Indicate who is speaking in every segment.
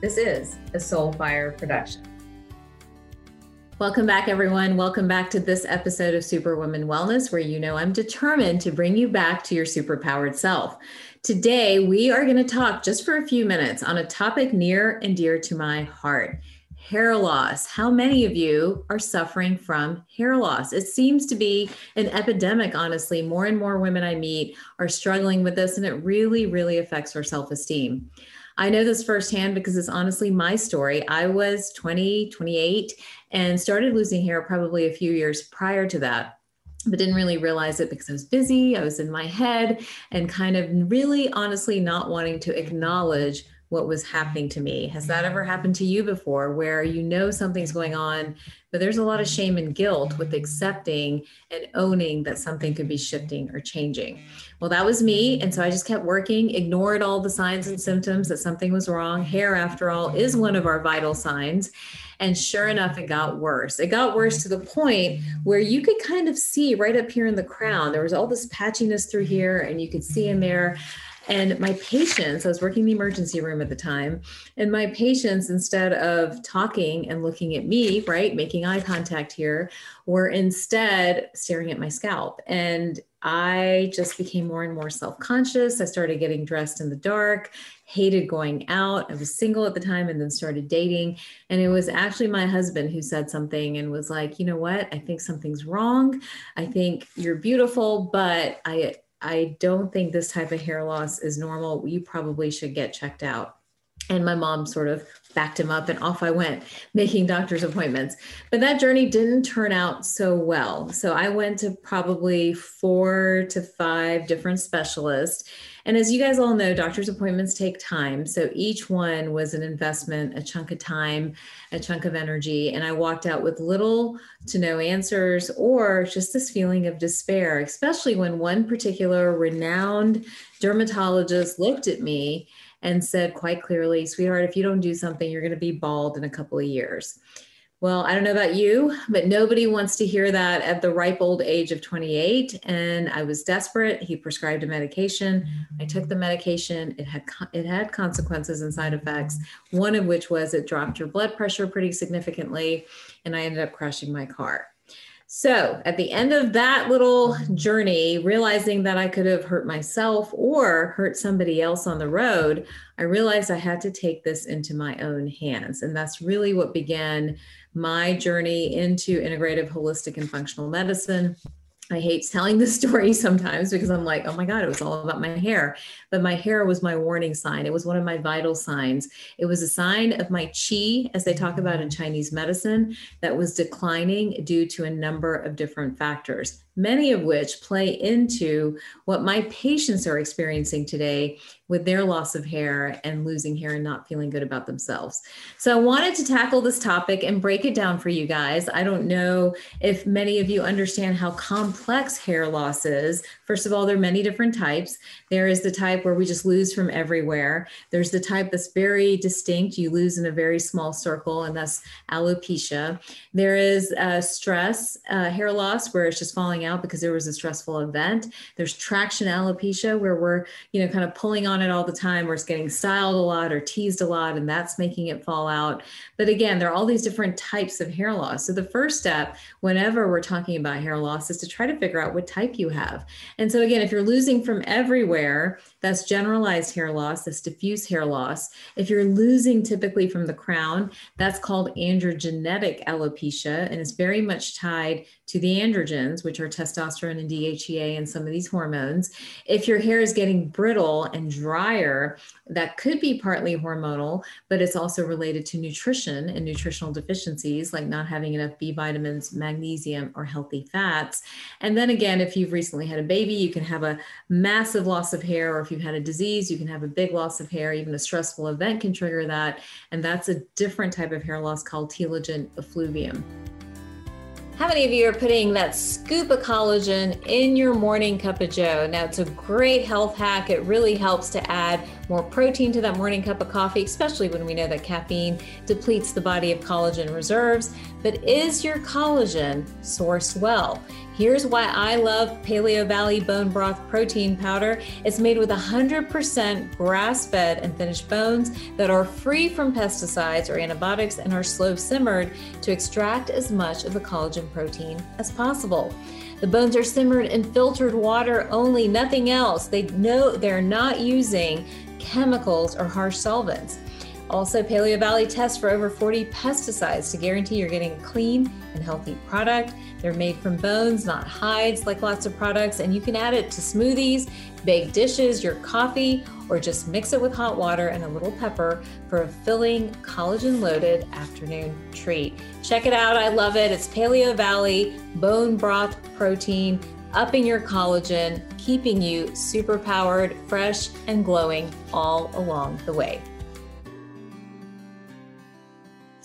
Speaker 1: This is a Soulfire production. Welcome back, everyone. Welcome back to this episode of Superwoman Wellness, where you know I'm determined to bring you back to your superpowered self. Today, we are going to talk just for a few minutes on a topic near and dear to my heart hair loss. How many of you are suffering from hair loss? It seems to be an epidemic, honestly. More and more women I meet are struggling with this, and it really, really affects our self esteem. I know this firsthand because it's honestly my story. I was 20, 28, and started losing hair probably a few years prior to that but didn't really realize it because I was busy, I was in my head, and kind of really honestly not wanting to acknowledge what was happening to me. Has that mm-hmm. ever happened to you before where you know something's going on, but there's a lot of shame and guilt with accepting and owning that something could be shifting or changing? Well, that was me. And so I just kept working, ignored all the signs and symptoms that something was wrong. Hair, after all, is one of our vital signs. And sure enough, it got worse. It got worse to the point where you could kind of see right up here in the crown, there was all this patchiness through here, and you could see in there and my patients, I was working in the emergency room at the time, and my patients, instead of talking and looking at me, right, making eye contact here, were instead staring at my scalp. And I just became more and more self conscious. I started getting dressed in the dark, hated going out. I was single at the time and then started dating. And it was actually my husband who said something and was like, you know what? I think something's wrong. I think you're beautiful, but I, I don't think this type of hair loss is normal. You probably should get checked out. And my mom sort of backed him up and off I went making doctor's appointments. But that journey didn't turn out so well. So I went to probably four to five different specialists and as you guys all know, doctor's appointments take time. So each one was an investment, a chunk of time, a chunk of energy. And I walked out with little to no answers or just this feeling of despair, especially when one particular renowned dermatologist looked at me and said quite clearly, sweetheart, if you don't do something, you're going to be bald in a couple of years. Well, I don't know about you, but nobody wants to hear that at the ripe old age of 28. And I was desperate. He prescribed a medication. I took the medication. It had it had consequences and side effects. One of which was it dropped your blood pressure pretty significantly, and I ended up crashing my car. So at the end of that little journey, realizing that I could have hurt myself or hurt somebody else on the road, I realized I had to take this into my own hands. And that's really what began my journey into integrative, holistic, and functional medicine. I hate telling the story sometimes because I'm like, oh my God, it was all about my hair. But my hair was my warning sign. It was one of my vital signs. It was a sign of my chi, as they talk about in Chinese medicine, that was declining due to a number of different factors, many of which play into what my patients are experiencing today with their loss of hair and losing hair and not feeling good about themselves. So I wanted to tackle this topic and break it down for you guys. I don't know if many of you understand how complex hair loss is. First of all, there are many different types. There is the type where we just lose from everywhere. There's the type that's very distinct. You lose in a very small circle, and that's alopecia. There is uh, stress uh, hair loss where it's just falling out because there was a stressful event. There's traction alopecia where we're, you know, kind of pulling on it all the time, where it's getting styled a lot or teased a lot, and that's making it fall out. But again, there are all these different types of hair loss. So the first step, whenever we're talking about hair loss, is to try to figure out what type you have. And so again, if you're losing from everywhere, that's generalized hair loss, that's diffuse hair loss. If you're losing typically from the crown, that's called androgenetic alopecia, and it's very much tied to the androgens, which are testosterone and DHEA and some of these hormones. If your hair is getting brittle and drier, that could be partly hormonal, but it's also related to nutrition and nutritional deficiencies like not having enough B vitamins, magnesium, or healthy fats. And then again, if you've recently had a baby, you can have a massive loss of hair, or if you've had a disease, you can have a big loss of hair. Even a stressful event can trigger that. And that's a different type of hair loss called telogen effluvium. How many of you are putting that scoop of collagen in your morning cup of joe? Now, it's a great health hack. It really helps to add more protein to that morning cup of coffee, especially when we know that caffeine depletes the body of collagen reserves. But is your collagen sourced well? Here's why I love Paleovalley Bone Broth Protein Powder. It's made with 100% grass fed and finished bones that are free from pesticides or antibiotics and are slow simmered to extract as much of the collagen protein as possible. The bones are simmered in filtered water only, nothing else. They know they're not using chemicals or harsh solvents. Also, Paleovalley tests for over 40 pesticides to guarantee you're getting a clean and healthy product. They're made from bones, not hides, like lots of products, and you can add it to smoothies, baked dishes, your coffee, or just mix it with hot water and a little pepper for a filling, collagen loaded afternoon treat. Check it out. I love it. It's Paleovalley Bone Broth Protein, upping your collagen, keeping you super powered, fresh, and glowing all along the way.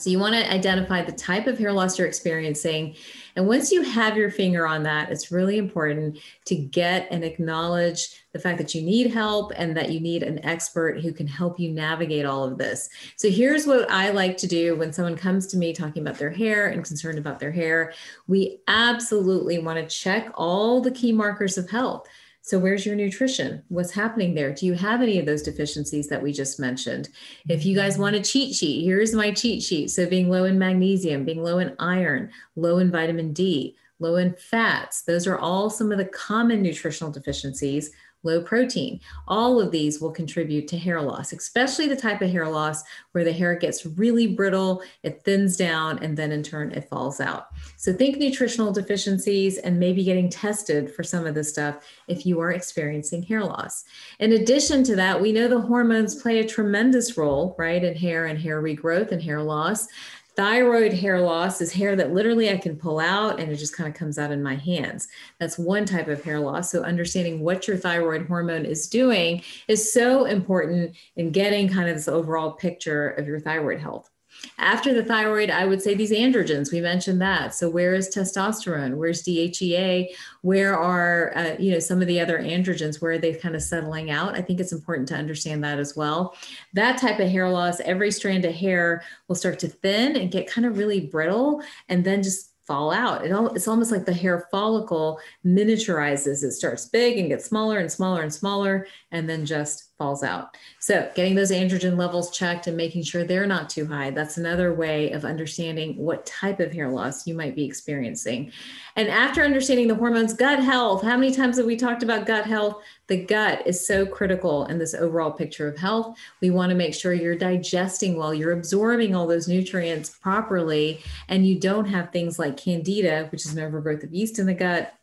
Speaker 1: So you want to identify the type of hair loss you're experiencing. And once you have your finger on that, it's really important to get and acknowledge the fact that you need help and that you need an expert who can help you navigate all of this. So here's what I like to do when someone comes to me talking about their hair and concerned about their hair. We absolutely want to check all the key markers of health. So, where's your nutrition? What's happening there? Do you have any of those deficiencies that we just mentioned? If you guys want a cheat sheet, here's my cheat sheet. So, being low in magnesium, being low in iron, low in vitamin D, low in fats, those are all some of the common nutritional deficiencies low protein. All of these will contribute to hair loss, especially the type of hair loss where the hair gets really brittle, it thins down, and then in turn it falls out. So think nutritional deficiencies and maybe getting tested for some of this stuff if you are experiencing hair loss. In addition to that, we know the hormones play a tremendous role, right, in hair and hair regrowth and hair loss. Thyroid hair loss is hair that literally I can pull out and it just kind of comes out in my hands. That's one type of hair loss. So, understanding what your thyroid hormone is doing is so important in getting kind of this overall picture of your thyroid health. After the thyroid, I would say these androgens, we mentioned that. So where is testosterone? Where's DHEA? Where are, uh, you know, some of the other androgens? Where are they kind of settling out? I think it's important to understand that as well. That type of hair loss, every strand of hair will start to thin and get kind of really brittle and then just fall out. It all, it's almost like the hair follicle miniaturizes. It starts big and gets smaller and smaller and smaller, and then just falls out. So, getting those androgen levels checked and making sure they're not too high, that's another way of understanding what type of hair loss you might be experiencing. And after understanding the hormones, gut health, how many times have we talked about gut health? The gut is so critical in this overall picture of health. We want to make sure you're digesting well, you're absorbing all those nutrients properly, and you don't have things like candida, which is an overgrowth of yeast in the gut,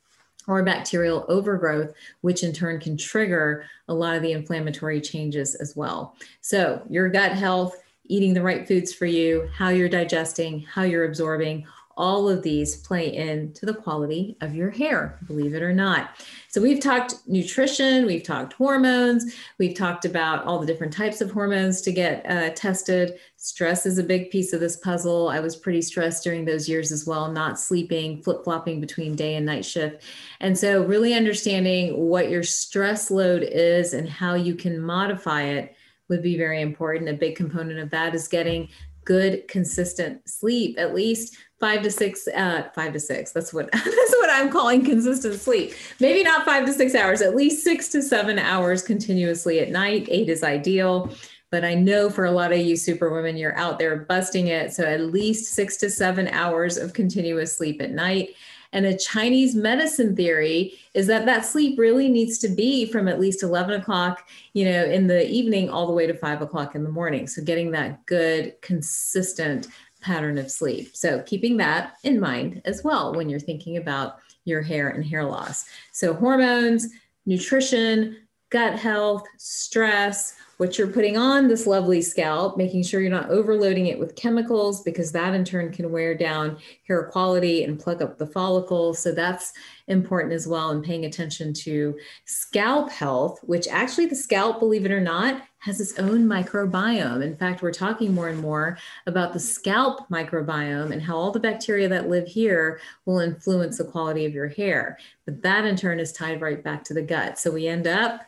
Speaker 1: or bacterial overgrowth, which in turn can trigger a lot of the inflammatory changes as well. So, your gut health, eating the right foods for you, how you're digesting, how you're absorbing, all of these play into the quality of your hair, believe it or not. So, we've talked nutrition, we've talked hormones, we've talked about all the different types of hormones to get uh, tested. Stress is a big piece of this puzzle. I was pretty stressed during those years as well, not sleeping, flip flopping between day and night shift. And so, really understanding what your stress load is and how you can modify it would be very important. A big component of that is getting good consistent sleep at least five to six uh, five to six. That's what that's what i'm calling consistent sleep. Maybe not five to six hours at least six to seven hours continuously at night. Eight is ideal. But i know for a lot of you superwomen you're out there busting it. So at least six to seven hours of continuous sleep at night. And a Chinese medicine theory is that that sleep really needs to be from at least 11 o'clock, you know, in the evening all the way to five o'clock in the morning. So getting that good, consistent pattern of sleep. So keeping that in mind as well when you're thinking about your hair and hair loss. So hormones, nutrition, gut health, stress, what you're putting on this lovely scalp, making sure you're not overloading it with chemicals because that in turn can wear down hair quality and plug up the follicles. So that's important as well. And paying attention to scalp health, which actually the scalp, believe it or not, has its own microbiome. In fact, we're talking more and more about the scalp microbiome and how all the bacteria that live here will influence the quality of your hair. But that in turn is tied right back to the gut. So we end up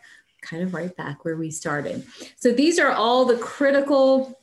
Speaker 1: kind of right back where we started. So these are all the critical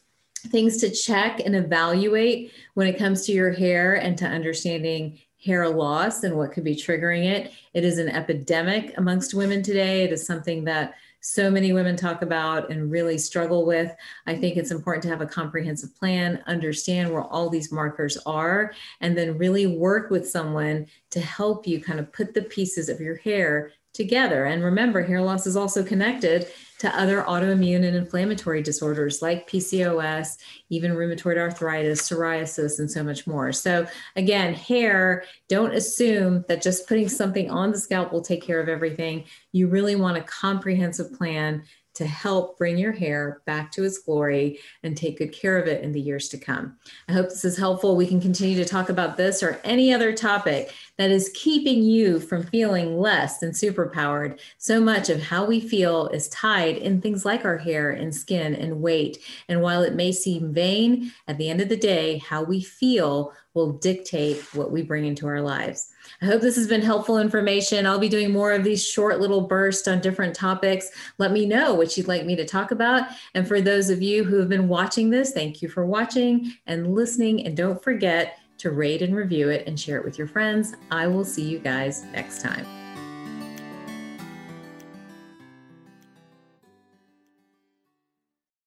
Speaker 1: things to check and evaluate when it comes to your hair and to understanding hair loss and what could be triggering it. It is an epidemic amongst women today. It is something that so many women talk about and really struggle with. I think it's important to have a comprehensive plan, understand where all these markers are, and then really work with someone to help you kind of put the pieces of your hair together. And remember, hair loss is also connected to other autoimmune and inflammatory disorders like PCOS, even rheumatoid arthritis, psoriasis, and so much more. So, again, hair, don't assume that just putting something on the scalp will take care of everything. You really want a comprehensive plan to help bring your hair back to its glory and take good care of it in the years to come. I hope this is helpful. We can continue to talk about this or any other topic that is keeping you from feeling less than superpowered. So much of how we feel is tied in things like our hair and skin and weight. And while it may seem vain, at the end of the day, how we feel will dictate what we bring into our lives. I hope this has been helpful information. I'll be doing more of these short little bursts on different topics. Let me know what you'd like me to talk about. And for those of you who have been watching this, thank you for watching and listening. And don't forget to rate and review it and share it with your friends. I will see you guys next time.